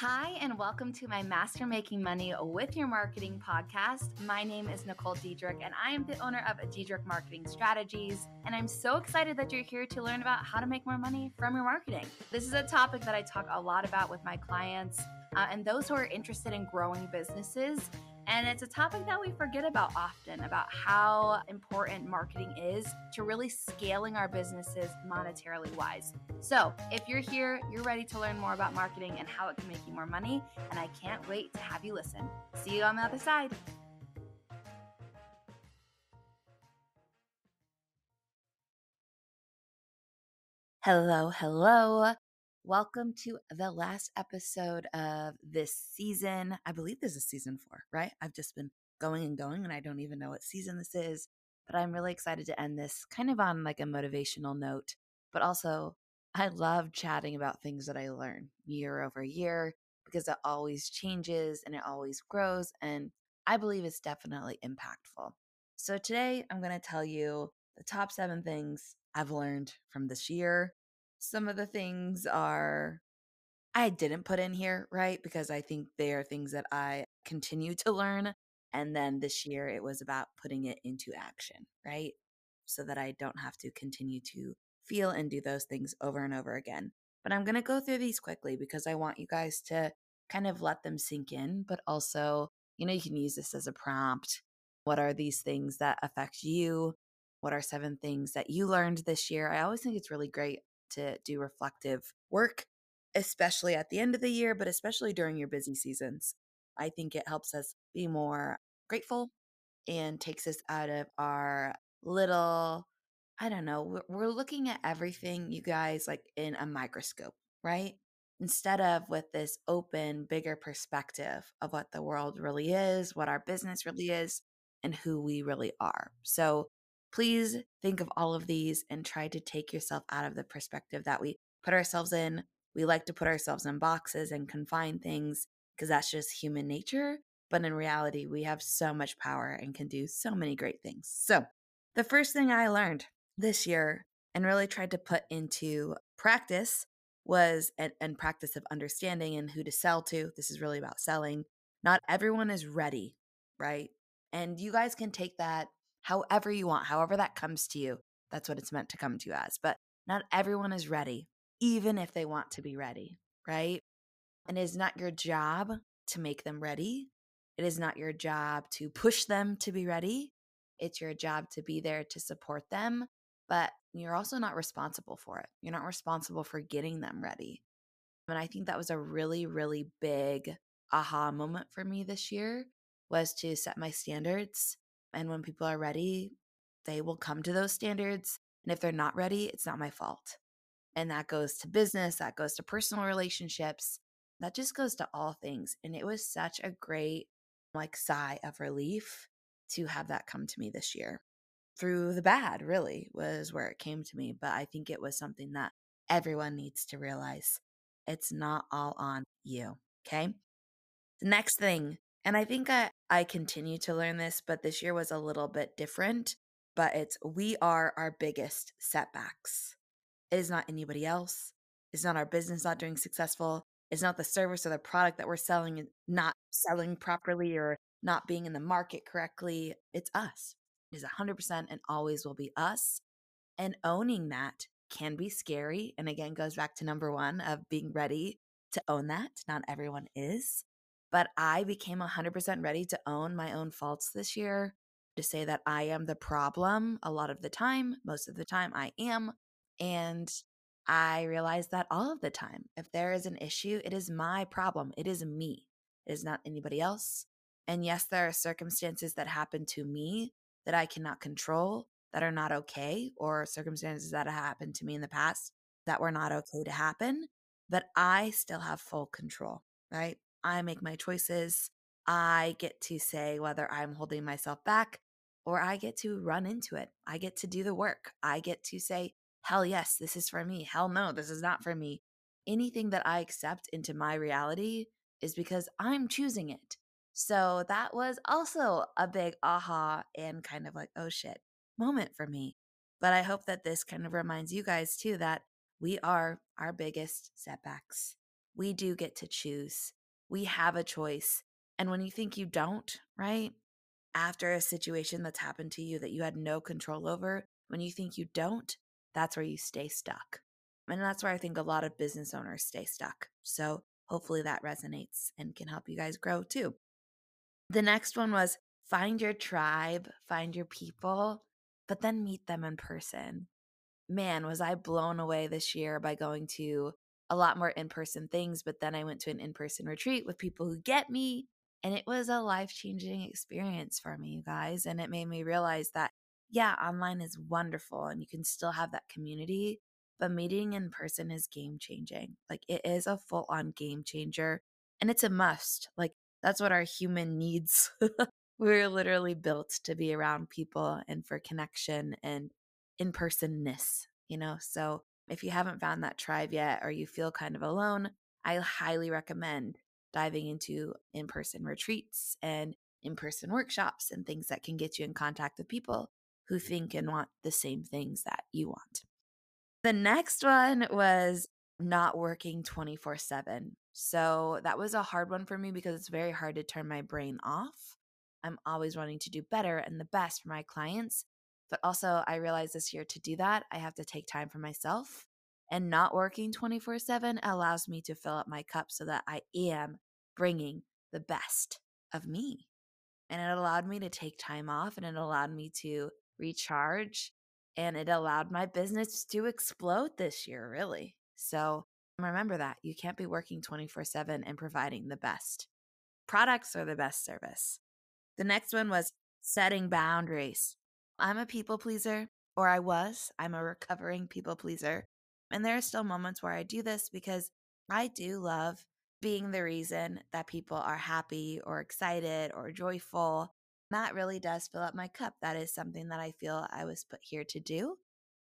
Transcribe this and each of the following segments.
Hi, and welcome to my Master Making Money with Your Marketing podcast. My name is Nicole Diedrich, and I am the owner of Diedrich Marketing Strategies. And I'm so excited that you're here to learn about how to make more money from your marketing. This is a topic that I talk a lot about with my clients uh, and those who are interested in growing businesses. And it's a topic that we forget about often about how important marketing is to really scaling our businesses monetarily wise. So, if you're here, you're ready to learn more about marketing and how it can make you more money, and I can't wait to have you listen. See you on the other side. Hello, hello. Welcome to the last episode of this season. I believe this is season four, right? I've just been going and going, and I don't even know what season this is, but I'm really excited to end this kind of on like a motivational note. But also, I love chatting about things that I learn year over year because it always changes and it always grows. And I believe it's definitely impactful. So today, I'm going to tell you the top seven things I've learned from this year some of the things are I didn't put in here, right? Because I think they are things that I continue to learn. And then this year it was about putting it into action, right? So that I don't have to continue to feel and do those things over and over again. But I'm going to go through these quickly because I want you guys to kind of let them sink in, but also, you know, you can use this as a prompt. What are these things that affect you? What are seven things that you learned this year? I always think it's really great to do reflective work, especially at the end of the year, but especially during your busy seasons. I think it helps us be more grateful and takes us out of our little, I don't know, we're looking at everything, you guys, like in a microscope, right? Instead of with this open, bigger perspective of what the world really is, what our business really is, and who we really are. So Please think of all of these and try to take yourself out of the perspective that we put ourselves in. We like to put ourselves in boxes and confine things because that's just human nature. But in reality, we have so much power and can do so many great things. So, the first thing I learned this year and really tried to put into practice was and, and practice of understanding and who to sell to. This is really about selling. Not everyone is ready, right? And you guys can take that however you want, however that comes to you. That's what it's meant to come to you as. But not everyone is ready, even if they want to be ready, right? And it is not your job to make them ready. It is not your job to push them to be ready. It's your job to be there to support them, but you're also not responsible for it. You're not responsible for getting them ready. And I think that was a really, really big aha moment for me this year was to set my standards and when people are ready, they will come to those standards. And if they're not ready, it's not my fault. And that goes to business, that goes to personal relationships, that just goes to all things. And it was such a great, like, sigh of relief to have that come to me this year. Through the bad, really, was where it came to me. But I think it was something that everyone needs to realize it's not all on you. Okay. The next thing and I think I, I continue to learn this, but this year was a little bit different. But it's we are our biggest setbacks. It is not anybody else. It's not our business not doing successful. It's not the service or the product that we're selling not selling properly or not being in the market correctly. It's us. It is 100% and always will be us. And owning that can be scary. And again, goes back to number one of being ready to own that. Not everyone is. But I became 100% ready to own my own faults this year, to say that I am the problem a lot of the time. Most of the time, I am. And I realized that all of the time, if there is an issue, it is my problem. It is me. It is not anybody else. And yes, there are circumstances that happen to me that I cannot control that are not okay, or circumstances that have happened to me in the past that were not okay to happen. But I still have full control, right? I make my choices. I get to say whether I'm holding myself back or I get to run into it. I get to do the work. I get to say, hell yes, this is for me. Hell no, this is not for me. Anything that I accept into my reality is because I'm choosing it. So that was also a big aha and kind of like, oh shit moment for me. But I hope that this kind of reminds you guys too that we are our biggest setbacks we do get to choose. We have a choice. And when you think you don't, right? After a situation that's happened to you that you had no control over, when you think you don't, that's where you stay stuck. And that's where I think a lot of business owners stay stuck. So hopefully that resonates and can help you guys grow too. The next one was find your tribe, find your people, but then meet them in person. Man, was I blown away this year by going to a lot more in person things, but then I went to an in person retreat with people who get me. And it was a life changing experience for me, you guys. And it made me realize that, yeah, online is wonderful and you can still have that community, but meeting in person is game changing. Like it is a full on game changer and it's a must. Like that's what our human needs. We're literally built to be around people and for connection and in personness, you know? So if you haven't found that tribe yet or you feel kind of alone, I highly recommend diving into in person retreats and in person workshops and things that can get you in contact with people who think and want the same things that you want. The next one was not working 24 7. So that was a hard one for me because it's very hard to turn my brain off. I'm always wanting to do better and the best for my clients. But also, I realized this year to do that, I have to take time for myself. And not working 24 7 allows me to fill up my cup so that I am bringing the best of me. And it allowed me to take time off and it allowed me to recharge and it allowed my business to explode this year, really. So remember that you can't be working 24 7 and providing the best. Products are the best service. The next one was setting boundaries. I'm a people pleaser, or I was. I'm a recovering people pleaser. And there are still moments where I do this because I do love being the reason that people are happy or excited or joyful. That really does fill up my cup. That is something that I feel I was put here to do.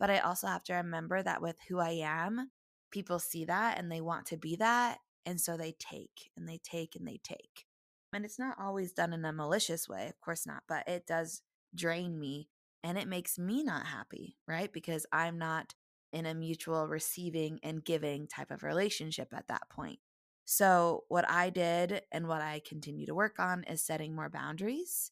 But I also have to remember that with who I am, people see that and they want to be that. And so they take and they take and they take. And it's not always done in a malicious way, of course not, but it does drain me and it makes me not happy, right? Because I'm not in a mutual receiving and giving type of relationship at that point. So, what I did and what I continue to work on is setting more boundaries,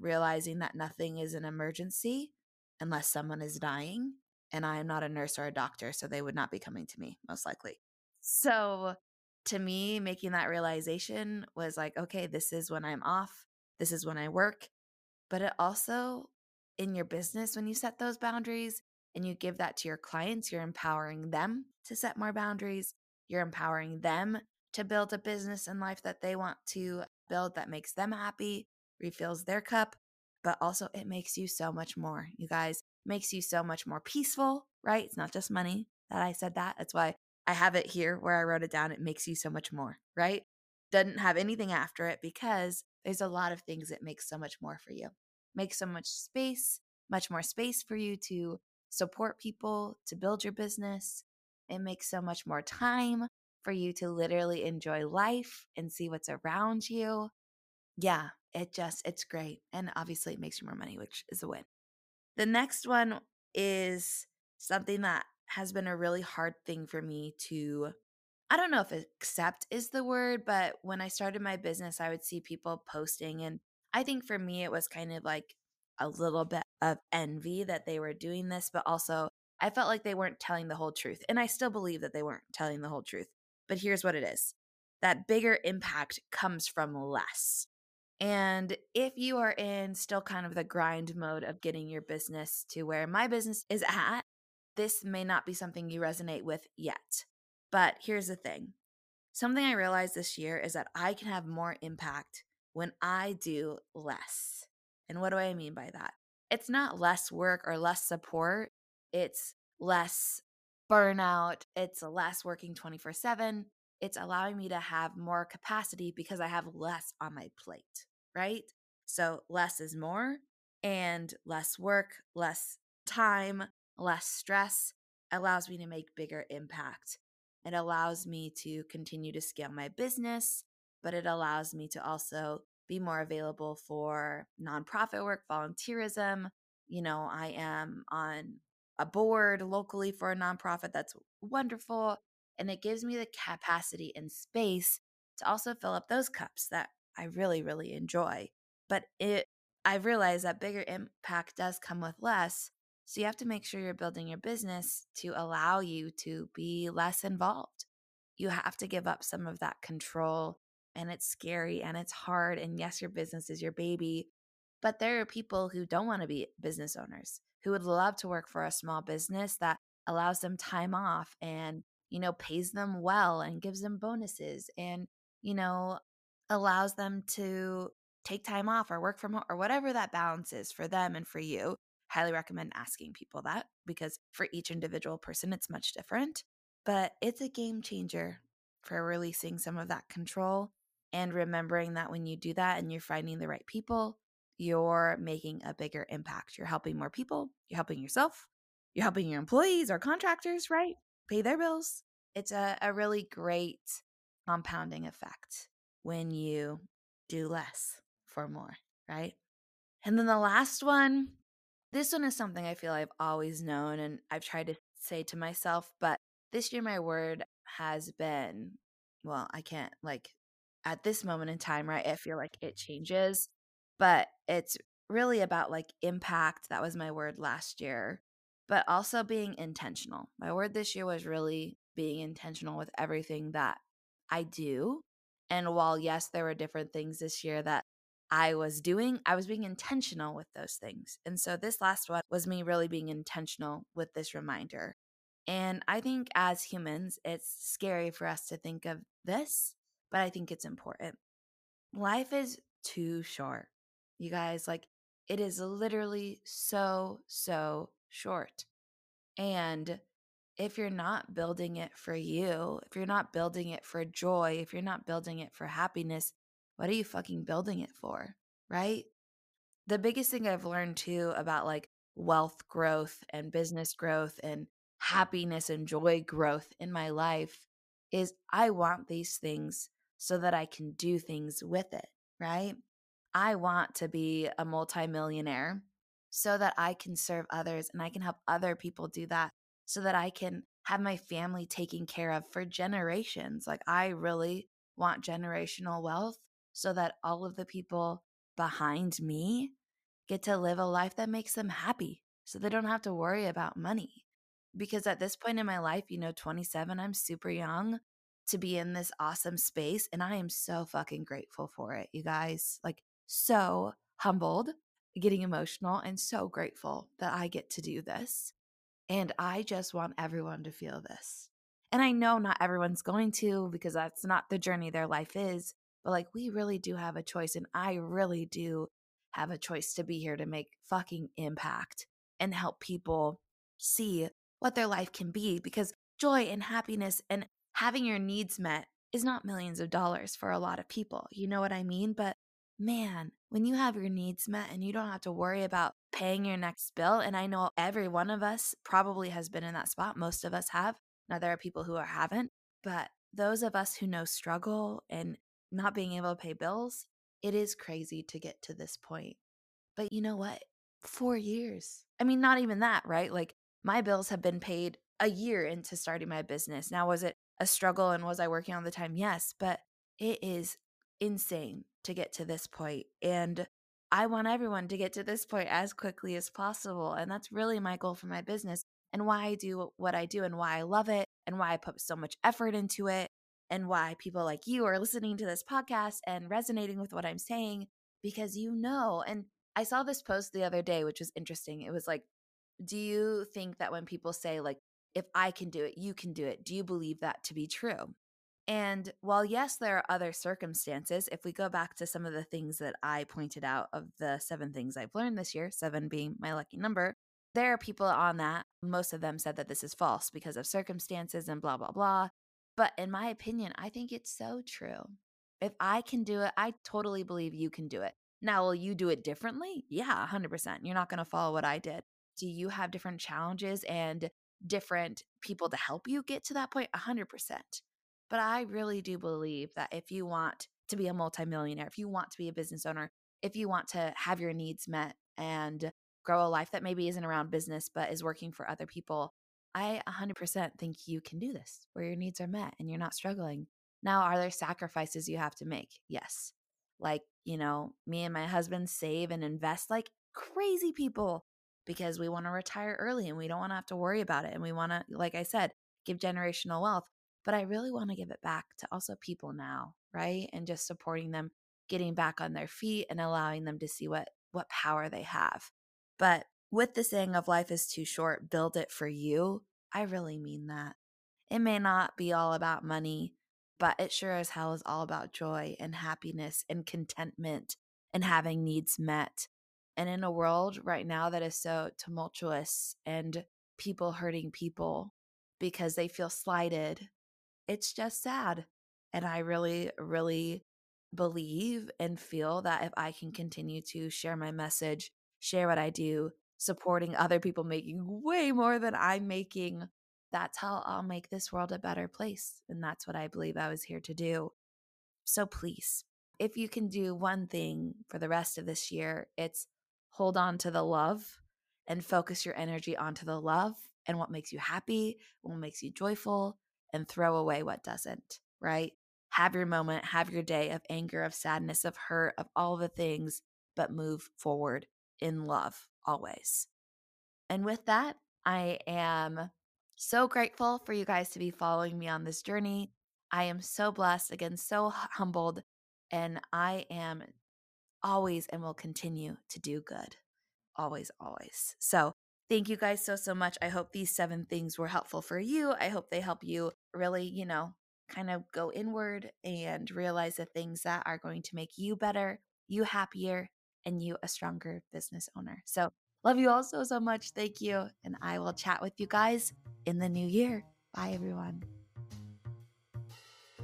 realizing that nothing is an emergency unless someone is dying. And I am not a nurse or a doctor, so they would not be coming to me, most likely. So, to me, making that realization was like, okay, this is when I'm off, this is when I work. But it also, in your business, when you set those boundaries and you give that to your clients, you're empowering them to set more boundaries. You're empowering them to build a business and life that they want to build that makes them happy, refills their cup, but also it makes you so much more. You guys, makes you so much more peaceful, right? It's not just money that I said that. That's why I have it here where I wrote it down. It makes you so much more, right? Doesn't have anything after it because there's a lot of things that makes so much more for you. Make so much space, much more space for you to support people, to build your business. It makes so much more time for you to literally enjoy life and see what's around you. Yeah, it just, it's great. And obviously, it makes you more money, which is a win. The next one is something that has been a really hard thing for me to I don't know if accept is the word, but when I started my business, I would see people posting. And I think for me, it was kind of like a little bit of envy that they were doing this, but also I felt like they weren't telling the whole truth. And I still believe that they weren't telling the whole truth. But here's what it is that bigger impact comes from less. And if you are in still kind of the grind mode of getting your business to where my business is at, this may not be something you resonate with yet. But here's the thing something I realized this year is that I can have more impact when I do less. And what do I mean by that? It's not less work or less support, it's less burnout, it's less working 24 7. It's allowing me to have more capacity because I have less on my plate, right? So less is more and less work, less time, less stress allows me to make bigger impact. It allows me to continue to scale my business, but it allows me to also be more available for nonprofit work, volunteerism. You know, I am on a board locally for a nonprofit that's wonderful. And it gives me the capacity and space to also fill up those cups that I really, really enjoy. But it, I've realized that bigger impact does come with less. So you have to make sure you're building your business to allow you to be less involved. You have to give up some of that control, and it's scary and it's hard. And yes, your business is your baby, but there are people who don't want to be business owners who would love to work for a small business that allows them time off and, you know, pays them well and gives them bonuses and, you know, allows them to take time off or work from home or whatever that balance is for them and for you. Highly recommend asking people that because for each individual person, it's much different. But it's a game changer for releasing some of that control and remembering that when you do that and you're finding the right people, you're making a bigger impact. You're helping more people, you're helping yourself, you're helping your employees or contractors, right? Pay their bills. It's a, a really great compounding effect when you do less for more, right? And then the last one, this one is something I feel I've always known and I've tried to say to myself, but this year my word has been, well, I can't like at this moment in time, right? I feel like it changes, but it's really about like impact. That was my word last year, but also being intentional. My word this year was really being intentional with everything that I do. And while, yes, there were different things this year that I was doing, I was being intentional with those things. And so this last one was me really being intentional with this reminder. And I think as humans, it's scary for us to think of this, but I think it's important. Life is too short. You guys, like, it is literally so, so short. And if you're not building it for you, if you're not building it for joy, if you're not building it for happiness, what are you fucking building it for? Right? The biggest thing I've learned too about like wealth growth and business growth and happiness and joy growth in my life is I want these things so that I can do things with it, right? I want to be a multimillionaire so that I can serve others and I can help other people do that so that I can have my family taken care of for generations. Like, I really want generational wealth so that all of the people behind me get to live a life that makes them happy so they don't have to worry about money. Because at this point in my life, you know, 27, I'm super young to be in this awesome space. And I am so fucking grateful for it, you guys. Like, so humbled, getting emotional, and so grateful that I get to do this. And I just want everyone to feel this. And I know not everyone's going to because that's not the journey their life is, but like we really do have a choice. And I really do have a choice to be here to make fucking impact and help people see what their life can be because joy and happiness and having your needs met is not millions of dollars for a lot of people. You know what I mean? But man, when you have your needs met and you don't have to worry about paying your next bill, and I know every one of us probably has been in that spot, most of us have. Now, there are people who haven't, but those of us who know struggle and not being able to pay bills, it is crazy to get to this point. But you know what? Four years. I mean, not even that, right? Like, my bills have been paid a year into starting my business. Now, was it a struggle and was I working all the time? Yes, but it is insane to get to this point. And I want everyone to get to this point as quickly as possible. And that's really my goal for my business and why I do what I do and why I love it and why I put so much effort into it and why people like you are listening to this podcast and resonating with what I'm saying because you know. And I saw this post the other day, which was interesting. It was like, do you think that when people say, like, if I can do it, you can do it, do you believe that to be true? And while, yes, there are other circumstances, if we go back to some of the things that I pointed out of the seven things I've learned this year, seven being my lucky number, there are people on that. Most of them said that this is false because of circumstances and blah, blah, blah. But in my opinion, I think it's so true. If I can do it, I totally believe you can do it. Now, will you do it differently? Yeah, 100%. You're not going to follow what I did. Do you have different challenges and different people to help you get to that point? 100%. But I really do believe that if you want to be a multimillionaire, if you want to be a business owner, if you want to have your needs met and grow a life that maybe isn't around business but is working for other people, I 100% think you can do this where your needs are met and you're not struggling. Now, are there sacrifices you have to make? Yes. Like, you know, me and my husband save and invest like crazy people because we want to retire early and we don't want to have to worry about it. And we want to, like I said, give generational wealth. But I really want to give it back to also people now, right? And just supporting them getting back on their feet and allowing them to see what what power they have. But with the saying of life is too short, build it for you, I really mean that. It may not be all about money, but it sure as hell is all about joy and happiness and contentment and having needs met. And in a world right now that is so tumultuous and people hurting people because they feel slighted, it's just sad. And I really, really believe and feel that if I can continue to share my message, share what I do, supporting other people making way more than I'm making, that's how I'll make this world a better place. And that's what I believe I was here to do. So please, if you can do one thing for the rest of this year, it's hold on to the love and focus your energy onto the love and what makes you happy, what makes you joyful, and throw away what doesn't, right? Have your moment, have your day of anger, of sadness, of hurt, of all the things, but move forward in love always. And with that, I am so grateful for you guys to be following me on this journey. I am so blessed, again, so humbled, and I am always and will continue to do good. Always, always. So, thank you guys so, so much. I hope these seven things were helpful for you. I hope they help you really, you know, kind of go inward and realize the things that are going to make you better, you happier, and you a stronger business owner. So, love you all so, so much. Thank you. And I will chat with you guys in the new year. Bye, everyone.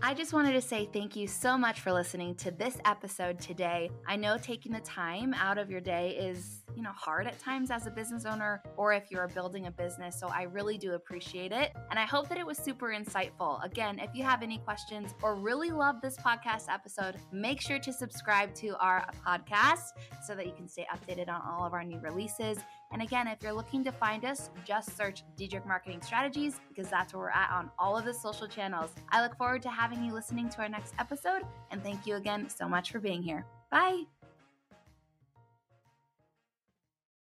I just wanted to say thank you so much for listening to this episode today. I know taking the time out of your day is, you know, hard at times as a business owner or if you're building a business. So I really do appreciate it. And I hope that it was super insightful. Again, if you have any questions or really love this podcast episode, make sure to subscribe to our podcast so that you can stay updated on all of our new releases. And again, if you're looking to find us, just search Diedrich Marketing Strategies because that's where we're at on all of the social channels. I look forward to having you listening to our next episode. And thank you again so much for being here. Bye.